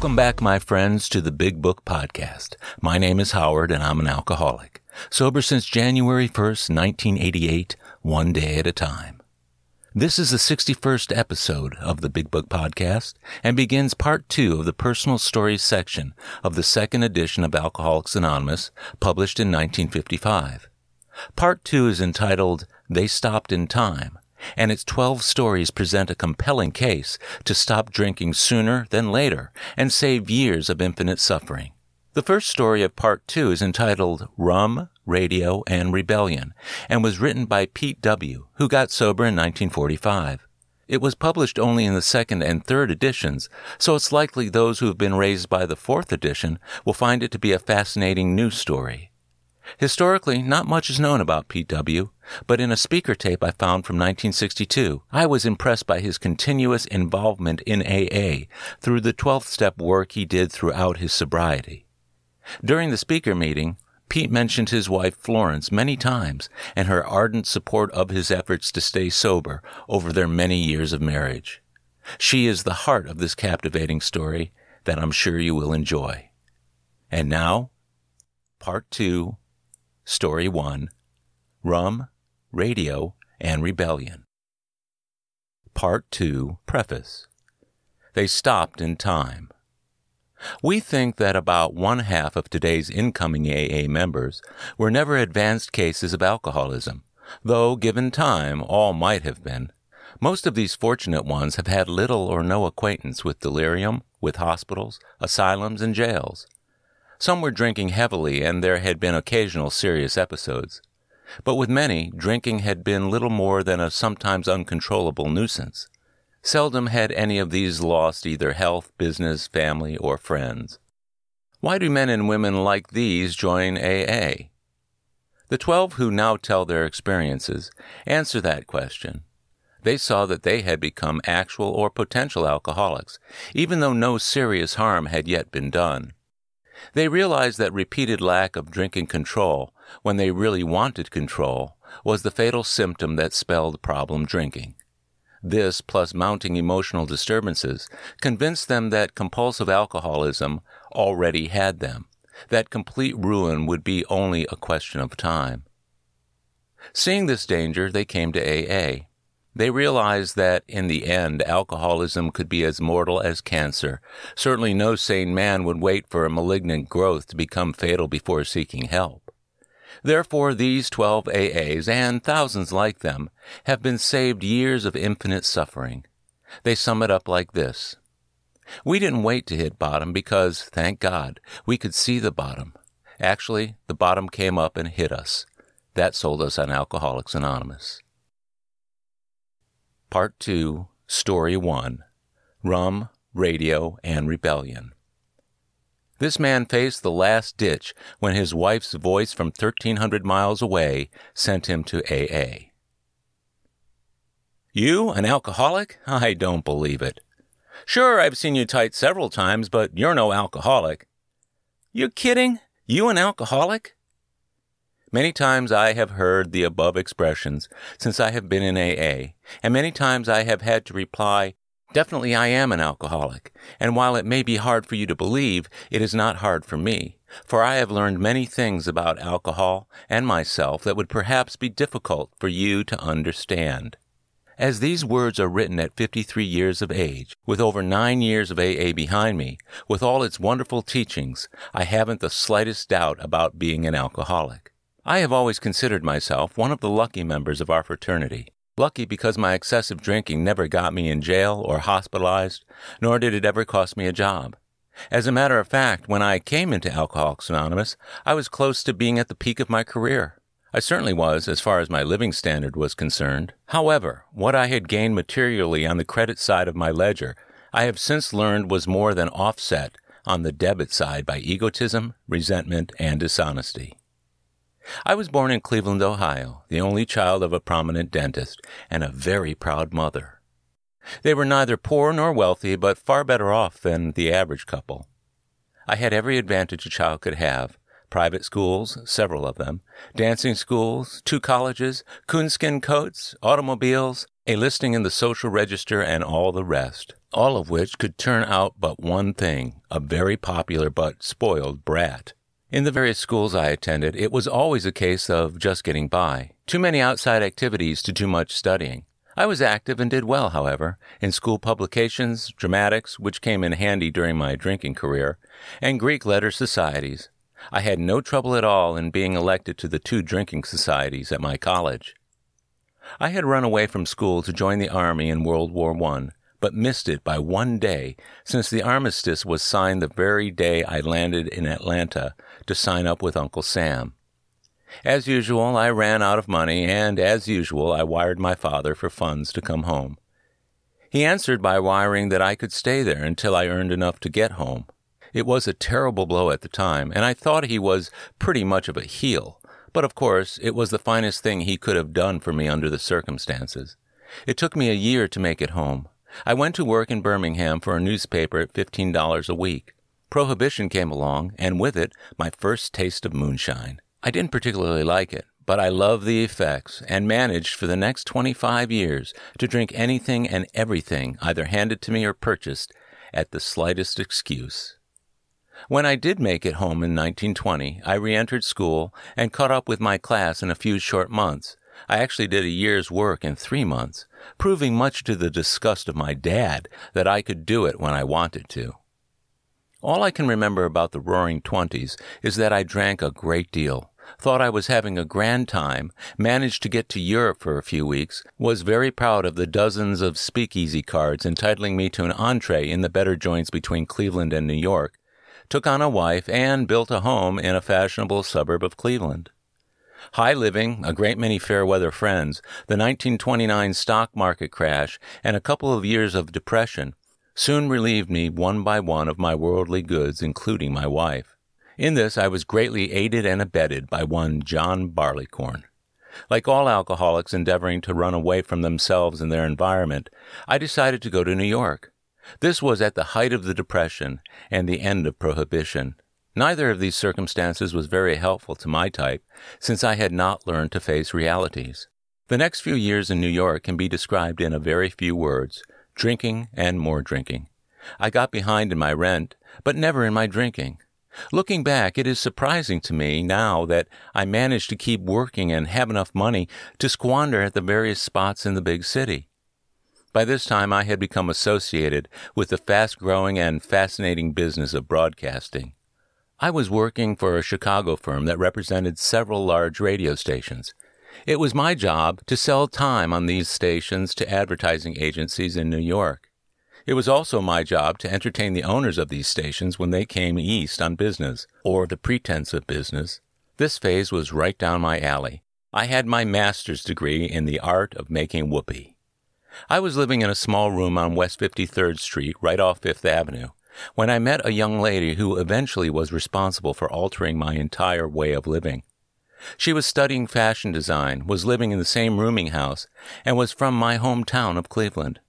Welcome back, my friends, to the Big Book Podcast. My name is Howard, and I'm an alcoholic. Sober since January 1st, 1988, one day at a time. This is the 61st episode of the Big Book Podcast and begins part two of the personal stories section of the second edition of Alcoholics Anonymous, published in 1955. Part two is entitled They Stopped in Time and its 12 stories present a compelling case to stop drinking sooner than later and save years of infinite suffering. The first story of part two is entitled Rum, Radio, and Rebellion and was written by Pete W., who got sober in 1945. It was published only in the second and third editions, so it's likely those who have been raised by the fourth edition will find it to be a fascinating new story. Historically, not much is known about P.W., but in a speaker tape I found from 1962, I was impressed by his continuous involvement in AA through the 12th step work he did throughout his sobriety. During the speaker meeting, Pete mentioned his wife Florence many times and her ardent support of his efforts to stay sober over their many years of marriage. She is the heart of this captivating story that I'm sure you will enjoy. And now, part two Story 1 Rum, Radio, and Rebellion. Part 2 Preface They stopped in time. We think that about one half of today's incoming AA members were never advanced cases of alcoholism, though given time, all might have been. Most of these fortunate ones have had little or no acquaintance with delirium, with hospitals, asylums, and jails. Some were drinking heavily, and there had been occasional serious episodes. But with many, drinking had been little more than a sometimes uncontrollable nuisance. Seldom had any of these lost either health, business, family, or friends. Why do men and women like these join AA? The twelve who now tell their experiences answer that question. They saw that they had become actual or potential alcoholics, even though no serious harm had yet been done. They realized that repeated lack of drinking control, when they really wanted control, was the fatal symptom that spelled problem drinking. This, plus mounting emotional disturbances, convinced them that compulsive alcoholism already had them, that complete ruin would be only a question of time. Seeing this danger, they came to AA. They realized that, in the end, alcoholism could be as mortal as cancer. Certainly no sane man would wait for a malignant growth to become fatal before seeking help. Therefore, these 12 AAs, and thousands like them, have been saved years of infinite suffering. They sum it up like this. We didn't wait to hit bottom because, thank God, we could see the bottom. Actually, the bottom came up and hit us. That sold us on Alcoholics Anonymous. Part 2, Story 1 Rum, Radio, and Rebellion. This man faced the last ditch when his wife's voice from 1,300 miles away sent him to AA. You, an alcoholic? I don't believe it. Sure, I've seen you tight several times, but you're no alcoholic. You're kidding? You an alcoholic? Many times I have heard the above expressions since I have been in AA, and many times I have had to reply, Definitely I am an alcoholic, and while it may be hard for you to believe, it is not hard for me, for I have learned many things about alcohol and myself that would perhaps be difficult for you to understand. As these words are written at 53 years of age, with over nine years of AA behind me, with all its wonderful teachings, I haven't the slightest doubt about being an alcoholic. I have always considered myself one of the lucky members of our fraternity. Lucky because my excessive drinking never got me in jail or hospitalized, nor did it ever cost me a job. As a matter of fact, when I came into Alcoholics Anonymous, I was close to being at the peak of my career. I certainly was, as far as my living standard was concerned. However, what I had gained materially on the credit side of my ledger, I have since learned was more than offset on the debit side by egotism, resentment, and dishonesty. I was born in Cleveland, Ohio, the only child of a prominent dentist and a very proud mother. They were neither poor nor wealthy, but far better off than the average couple. I had every advantage a child could have private schools, several of them, dancing schools, two colleges, coonskin coats, automobiles, a listing in the social register, and all the rest, all of which could turn out but one thing a very popular but spoiled brat. In the various schools I attended, it was always a case of just getting by. Too many outside activities to too much studying. I was active and did well, however, in school publications, dramatics, which came in handy during my drinking career, and Greek letter societies. I had no trouble at all in being elected to the two drinking societies at my college. I had run away from school to join the army in World War I, but missed it by one day, since the armistice was signed the very day I landed in Atlanta to sign up with Uncle Sam. As usual, I ran out of money, and as usual, I wired my father for funds to come home. He answered by wiring that I could stay there until I earned enough to get home. It was a terrible blow at the time, and I thought he was pretty much of a heel. But of course, it was the finest thing he could have done for me under the circumstances. It took me a year to make it home. I went to work in Birmingham for a newspaper at $15 a week. Prohibition came along, and with it, my first taste of moonshine. I didn't particularly like it, but I loved the effects and managed for the next 25 years to drink anything and everything either handed to me or purchased at the slightest excuse. When I did make it home in 1920, I re entered school and caught up with my class in a few short months. I actually did a year's work in three months, proving much to the disgust of my dad that I could do it when I wanted to. All I can remember about the roaring twenties is that I drank a great deal, thought I was having a grand time, managed to get to Europe for a few weeks, was very proud of the dozens of speakeasy cards entitling me to an entree in the better joints between Cleveland and New York, took on a wife, and built a home in a fashionable suburb of Cleveland. High living, a great many fair weather friends, the 1929 stock market crash, and a couple of years of depression soon relieved me one by one of my worldly goods, including my wife. In this I was greatly aided and abetted by one John Barleycorn. Like all alcoholics endeavoring to run away from themselves and their environment, I decided to go to New York. This was at the height of the Depression and the end of Prohibition. Neither of these circumstances was very helpful to my type, since I had not learned to face realities. The next few years in New York can be described in a very few words drinking and more drinking. I got behind in my rent, but never in my drinking. Looking back, it is surprising to me now that I managed to keep working and have enough money to squander at the various spots in the big city. By this time, I had become associated with the fast growing and fascinating business of broadcasting. I was working for a Chicago firm that represented several large radio stations. It was my job to sell time on these stations to advertising agencies in New York. It was also my job to entertain the owners of these stations when they came east on business, or the pretense of business. This phase was right down my alley. I had my master's degree in the art of making whoopee. I was living in a small room on West 53rd Street, right off Fifth Avenue, when I met a young lady who eventually was responsible for altering my entire way of living. She was studying fashion design, was living in the same rooming house, and was from my hometown of Cleveland.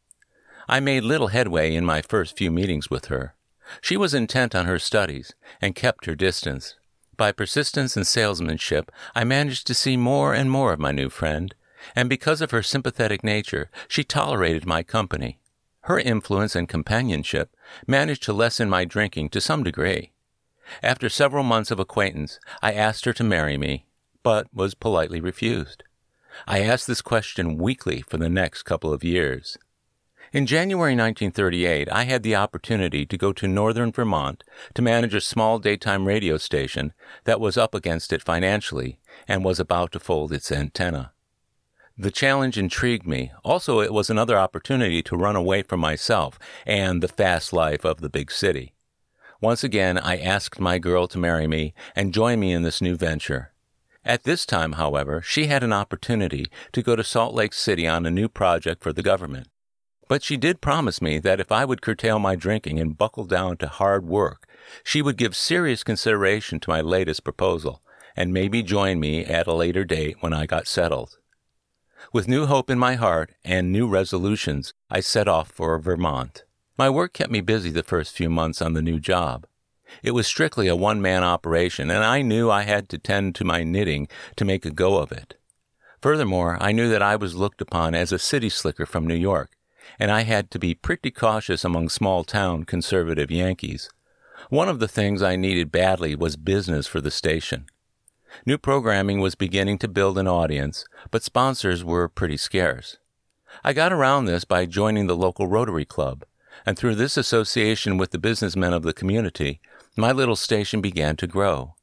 I made little headway in my first few meetings with her. She was intent on her studies and kept her distance. By persistence and salesmanship, I managed to see more and more of my new friend, and because of her sympathetic nature, she tolerated my company. Her influence and companionship managed to lessen my drinking to some degree. After several months of acquaintance, I asked her to marry me, but was politely refused. I asked this question weekly for the next couple of years. In January 1938, I had the opportunity to go to northern Vermont to manage a small daytime radio station that was up against it financially and was about to fold its antenna. The challenge intrigued me. Also, it was another opportunity to run away from myself and the fast life of the big city. Once again, I asked my girl to marry me and join me in this new venture. At this time, however, she had an opportunity to go to Salt Lake City on a new project for the government. But she did promise me that if I would curtail my drinking and buckle down to hard work, she would give serious consideration to my latest proposal and maybe join me at a later date when I got settled. With new hope in my heart and new resolutions, I set off for Vermont. My work kept me busy the first few months on the new job. It was strictly a one man operation, and I knew I had to tend to my knitting to make a go of it. Furthermore, I knew that I was looked upon as a city slicker from New York, and I had to be pretty cautious among small town conservative Yankees. One of the things I needed badly was business for the station. New programming was beginning to build an audience, but sponsors were pretty scarce. I got around this by joining the local Rotary Club, and through this association with the businessmen of the community, my little station began to grow.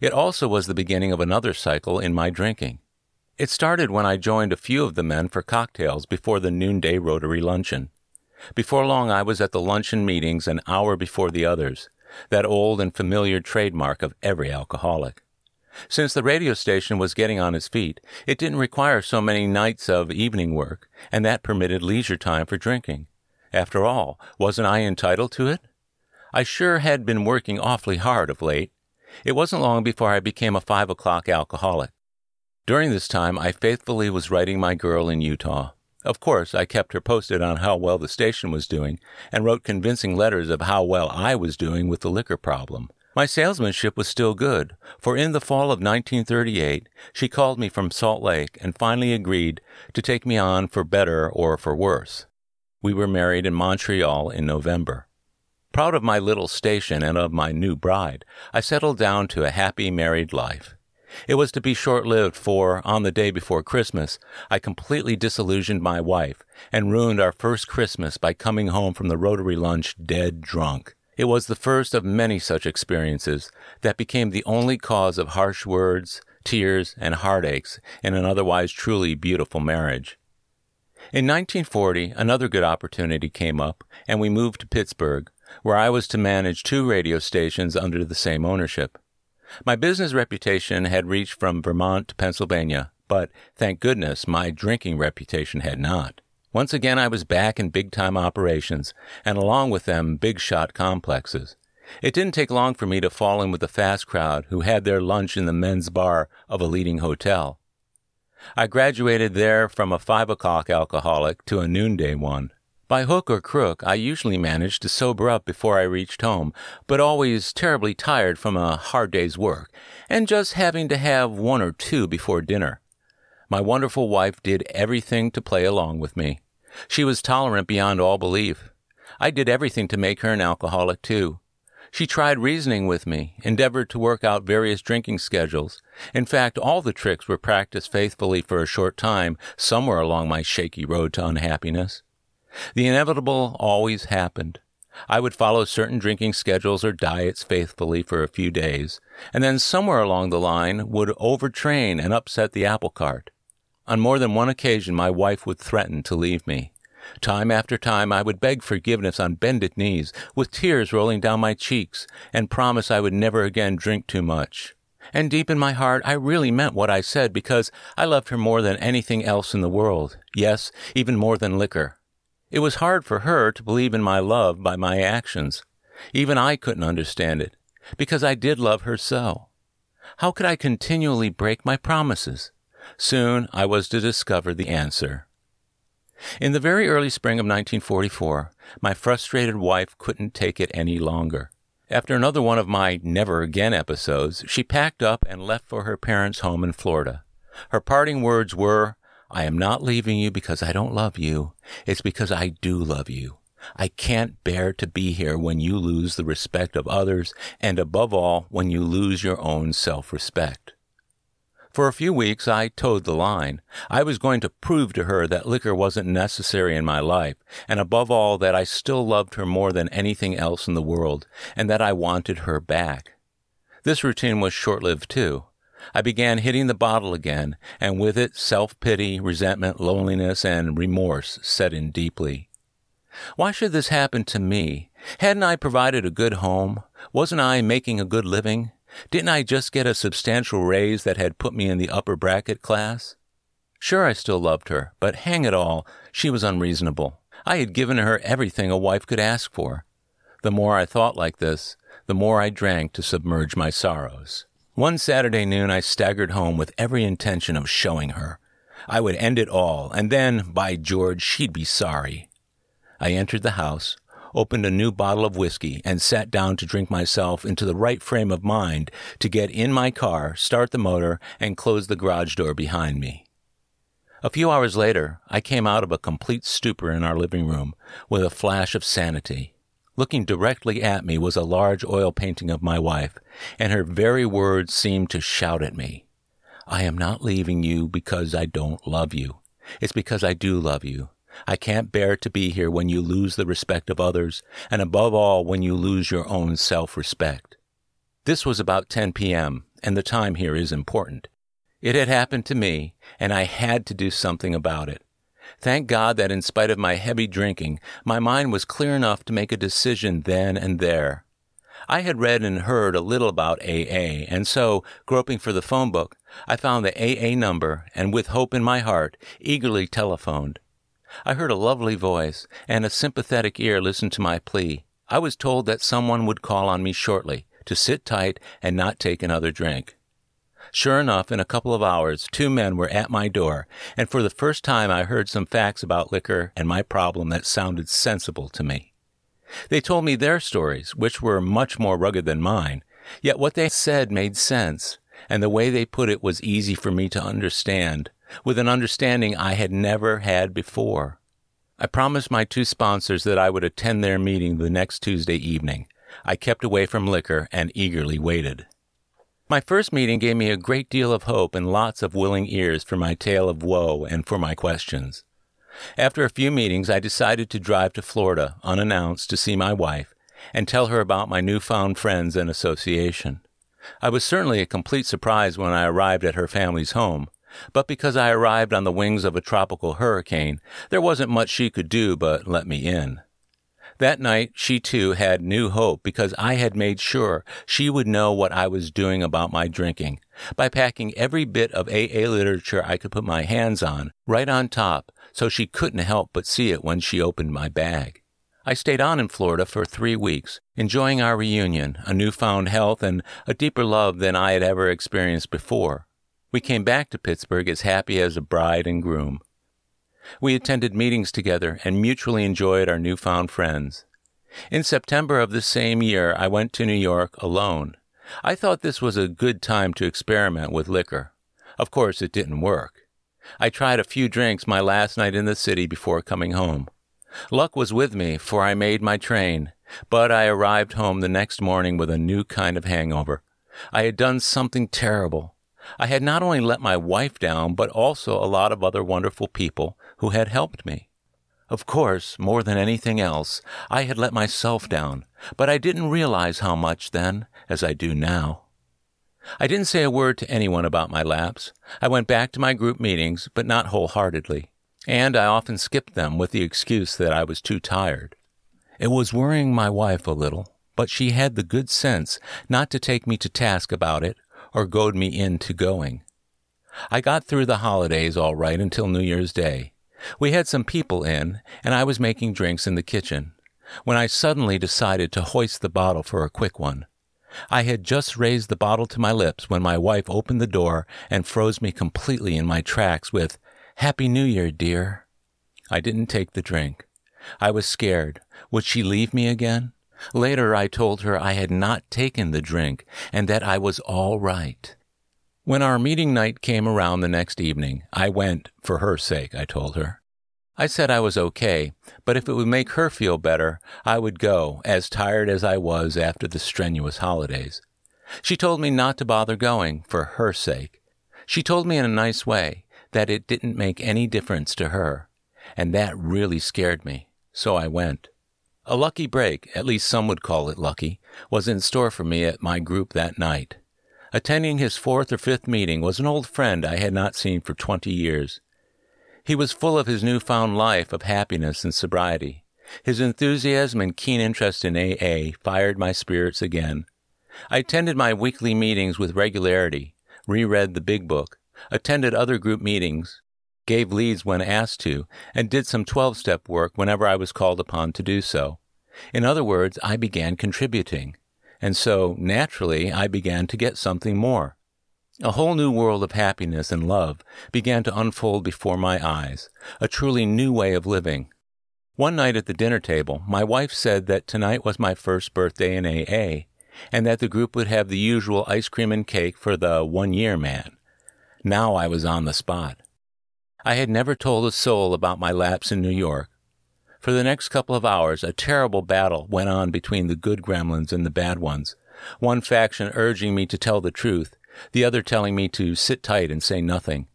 It also was the beginning of another cycle in my drinking. It started when I joined a few of the men for cocktails before the noonday Rotary luncheon. Before long, I was at the luncheon meetings an hour before the others, that old and familiar trademark of every alcoholic. Since the radio station was getting on its feet, it didn't require so many nights of evening work, and that permitted leisure time for drinking. After all, wasn't I entitled to it? I sure had been working awfully hard of late. It wasn't long before I became a five o'clock alcoholic. During this time, I faithfully was writing my girl in Utah. Of course, I kept her posted on how well the station was doing and wrote convincing letters of how well I was doing with the liquor problem. My salesmanship was still good, for in the fall of 1938, she called me from Salt Lake and finally agreed to take me on for better or for worse. We were married in Montreal in November. Proud of my little station and of my new bride, I settled down to a happy married life. It was to be short lived, for on the day before Christmas, I completely disillusioned my wife and ruined our first Christmas by coming home from the Rotary lunch dead drunk. It was the first of many such experiences that became the only cause of harsh words, tears, and heartaches in an otherwise truly beautiful marriage. In 1940, another good opportunity came up, and we moved to Pittsburgh, where I was to manage two radio stations under the same ownership. My business reputation had reached from Vermont to Pennsylvania, but thank goodness my drinking reputation had not. Once again, I was back in big time operations, and along with them, big shot complexes. It didn't take long for me to fall in with the fast crowd who had their lunch in the men's bar of a leading hotel. I graduated there from a five o'clock alcoholic to a noonday one. By hook or crook, I usually managed to sober up before I reached home, but always terribly tired from a hard day's work, and just having to have one or two before dinner. My wonderful wife did everything to play along with me. She was tolerant beyond all belief. I did everything to make her an alcoholic, too. She tried reasoning with me, endeavored to work out various drinking schedules. In fact, all the tricks were practiced faithfully for a short time somewhere along my shaky road to unhappiness. The inevitable always happened. I would follow certain drinking schedules or diets faithfully for a few days, and then somewhere along the line would overtrain and upset the apple cart. On more than one occasion, my wife would threaten to leave me. Time after time, I would beg forgiveness on bended knees, with tears rolling down my cheeks, and promise I would never again drink too much. And deep in my heart, I really meant what I said because I loved her more than anything else in the world. Yes, even more than liquor. It was hard for her to believe in my love by my actions. Even I couldn't understand it, because I did love her so. How could I continually break my promises? Soon I was to discover the answer. In the very early spring of 1944, my frustrated wife couldn't take it any longer. After another one of my never again episodes, she packed up and left for her parents' home in Florida. Her parting words were, I am not leaving you because I don't love you. It's because I do love you. I can't bear to be here when you lose the respect of others, and above all, when you lose your own self-respect. For a few weeks, I toed the line. I was going to prove to her that liquor wasn't necessary in my life, and above all, that I still loved her more than anything else in the world, and that I wanted her back. This routine was short-lived too. I began hitting the bottle again, and with it, self-pity, resentment, loneliness, and remorse set in deeply. Why should this happen to me? Hadn't I provided a good home? Wasn't I making a good living? Didn't I just get a substantial raise that had put me in the upper bracket class? Sure, I still loved her, but hang it all, she was unreasonable. I had given her everything a wife could ask for. The more I thought like this, the more I drank to submerge my sorrows. One Saturday noon, I staggered home with every intention of showing her. I would end it all, and then, by George, she'd be sorry. I entered the house, opened a new bottle of whiskey, and sat down to drink myself into the right frame of mind to get in my car, start the motor, and close the garage door behind me. A few hours later, I came out of a complete stupor in our living room with a flash of sanity. Looking directly at me was a large oil painting of my wife, and her very words seemed to shout at me. I am not leaving you because I don't love you. It's because I do love you. I can't bear to be here when you lose the respect of others, and above all, when you lose your own self respect. This was about 10 p.m., and the time here is important. It had happened to me, and I had to do something about it. Thank God that in spite of my heavy drinking, my mind was clear enough to make a decision then and there. I had read and heard a little about AA, and so, groping for the phone book, I found the AA number and, with hope in my heart, eagerly telephoned. I heard a lovely voice, and a sympathetic ear listened to my plea. I was told that someone would call on me shortly, to sit tight and not take another drink. Sure enough, in a couple of hours, two men were at my door, and for the first time I heard some facts about liquor and my problem that sounded sensible to me. They told me their stories, which were much more rugged than mine, yet what they said made sense, and the way they put it was easy for me to understand, with an understanding I had never had before. I promised my two sponsors that I would attend their meeting the next Tuesday evening. I kept away from liquor and eagerly waited. My first meeting gave me a great deal of hope and lots of willing ears for my tale of woe and for my questions. After a few meetings, I decided to drive to Florida unannounced to see my wife and tell her about my newfound friends and association. I was certainly a complete surprise when I arrived at her family's home, but because I arrived on the wings of a tropical hurricane, there wasn't much she could do but let me in. That night, she too had new hope because I had made sure she would know what I was doing about my drinking by packing every bit of AA literature I could put my hands on right on top so she couldn't help but see it when she opened my bag. I stayed on in Florida for three weeks, enjoying our reunion, a newfound health, and a deeper love than I had ever experienced before. We came back to Pittsburgh as happy as a bride and groom. We attended meetings together and mutually enjoyed our newfound friends. In September of the same year, I went to New York alone. I thought this was a good time to experiment with liquor. Of course, it didn't work. I tried a few drinks my last night in the city before coming home. Luck was with me, for I made my train, but I arrived home the next morning with a new kind of hangover. I had done something terrible. I had not only let my wife down, but also a lot of other wonderful people who had helped me. Of course, more than anything else, I had let myself down, but I didn't realize how much then, as I do now. I didn't say a word to anyone about my lapse. I went back to my group meetings, but not wholeheartedly, and I often skipped them with the excuse that I was too tired. It was worrying my wife a little, but she had the good sense not to take me to task about it or goad me into going. I got through the holidays all right until New Year's Day, we had some people in, and I was making drinks in the kitchen, when I suddenly decided to hoist the bottle for a quick one. I had just raised the bottle to my lips when my wife opened the door and froze me completely in my tracks with, Happy New Year, dear. I didn't take the drink. I was scared. Would she leave me again? Later, I told her I had not taken the drink and that I was all right. When our meeting night came around the next evening, I went for her sake, I told her. I said I was okay, but if it would make her feel better, I would go, as tired as I was after the strenuous holidays. She told me not to bother going, for her sake. She told me in a nice way that it didn't make any difference to her, and that really scared me, so I went. A lucky break, at least some would call it lucky, was in store for me at my group that night. Attending his fourth or fifth meeting was an old friend I had not seen for twenty years. He was full of his newfound life of happiness and sobriety. His enthusiasm and keen interest in AA fired my spirits again. I attended my weekly meetings with regularity, reread the big book, attended other group meetings, gave leads when asked to, and did some 12 step work whenever I was called upon to do so. In other words, I began contributing. And so, naturally, I began to get something more. A whole new world of happiness and love began to unfold before my eyes, a truly new way of living. One night at the dinner table, my wife said that tonight was my first birthday in AA, and that the group would have the usual ice cream and cake for the one year man. Now I was on the spot. I had never told a soul about my lapse in New York. For the next couple of hours, a terrible battle went on between the good gremlins and the bad ones, one faction urging me to tell the truth, the other telling me to sit tight and say nothing.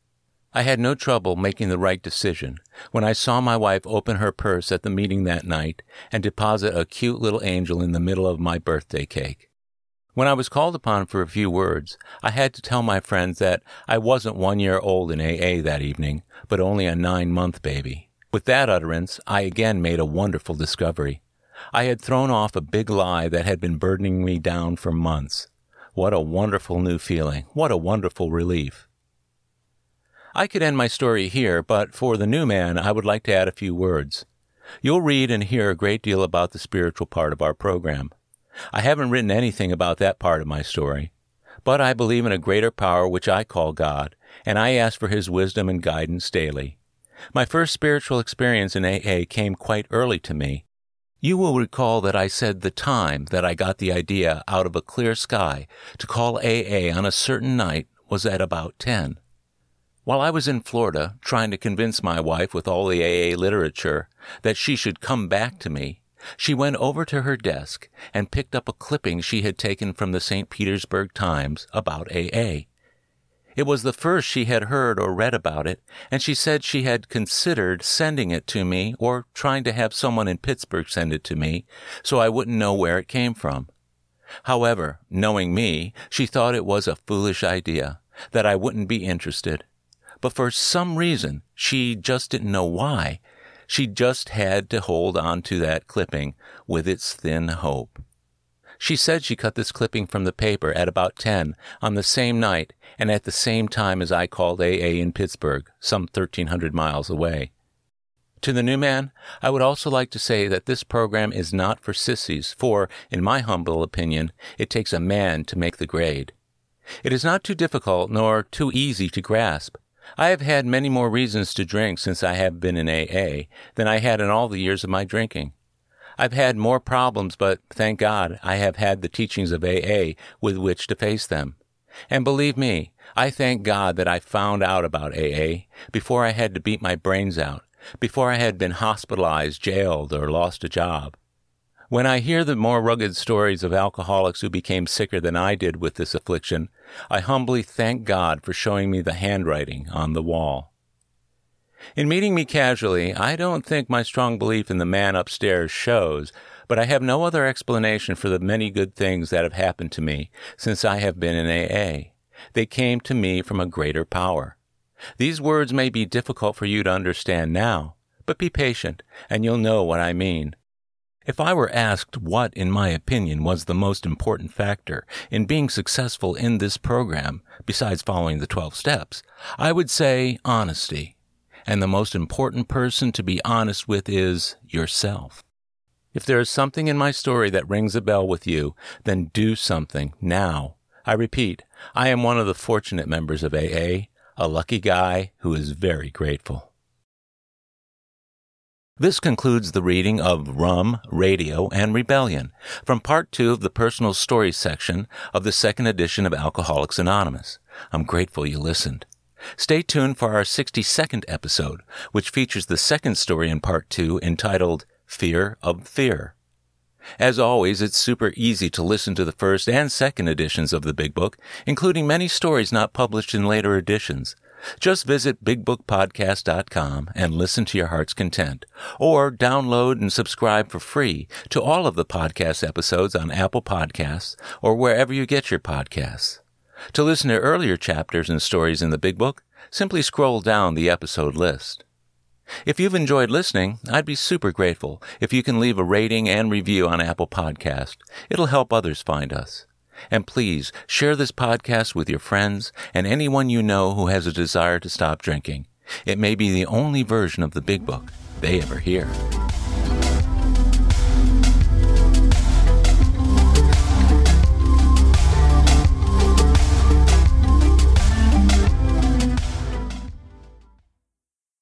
I had no trouble making the right decision when I saw my wife open her purse at the meeting that night and deposit a cute little angel in the middle of my birthday cake. When I was called upon for a few words, I had to tell my friends that I wasn't one year old in AA that evening, but only a nine month baby. With that utterance, I again made a wonderful discovery. I had thrown off a big lie that had been burdening me down for months. What a wonderful new feeling. What a wonderful relief. I could end my story here, but for the new man, I would like to add a few words. You'll read and hear a great deal about the spiritual part of our program. I haven't written anything about that part of my story, but I believe in a greater power which I call God, and I ask for His wisdom and guidance daily. My first spiritual experience in AA came quite early to me. You will recall that I said the time that I got the idea out of a clear sky to call AA on a certain night was at about 10. While I was in Florida trying to convince my wife with all the AA literature that she should come back to me, she went over to her desk and picked up a clipping she had taken from the St. Petersburg Times about AA. It was the first she had heard or read about it, and she said she had considered sending it to me or trying to have someone in Pittsburgh send it to me so I wouldn't know where it came from. However, knowing me, she thought it was a foolish idea, that I wouldn't be interested, but for some reason, she just didn't know why. She just had to hold on to that clipping with its thin hope. She said she cut this clipping from the paper at about 10 on the same night and at the same time as I called AA in Pittsburgh, some 1300 miles away. To the new man, I would also like to say that this program is not for sissies, for, in my humble opinion, it takes a man to make the grade. It is not too difficult nor too easy to grasp. I have had many more reasons to drink since I have been in AA than I had in all the years of my drinking. I've had more problems, but thank God I have had the teachings of AA with which to face them. And believe me, I thank God that I found out about AA before I had to beat my brains out, before I had been hospitalized, jailed, or lost a job. When I hear the more rugged stories of alcoholics who became sicker than I did with this affliction, I humbly thank God for showing me the handwriting on the wall. In meeting me casually, I don't think my strong belief in the man upstairs shows, but I have no other explanation for the many good things that have happened to me since I have been in AA. They came to me from a greater power. These words may be difficult for you to understand now, but be patient, and you'll know what I mean. If I were asked what, in my opinion, was the most important factor in being successful in this program, besides following the 12 steps, I would say honesty. And the most important person to be honest with is yourself. If there is something in my story that rings a bell with you, then do something now. I repeat, I am one of the fortunate members of AA, a lucky guy who is very grateful. This concludes the reading of Rum, Radio, and Rebellion from part two of the personal stories section of the second edition of Alcoholics Anonymous. I'm grateful you listened. Stay tuned for our 62nd episode, which features the second story in part two entitled Fear of Fear. As always, it's super easy to listen to the first and second editions of the Big Book, including many stories not published in later editions. Just visit bigbookpodcast.com and listen to your heart's content, or download and subscribe for free to all of the podcast episodes on Apple Podcasts or wherever you get your podcasts. To listen to earlier chapters and stories in the Big Book, simply scroll down the episode list. If you've enjoyed listening, I'd be super grateful if you can leave a rating and review on Apple Podcast. It'll help others find us. And please share this podcast with your friends and anyone you know who has a desire to stop drinking. It may be the only version of the Big Book they ever hear.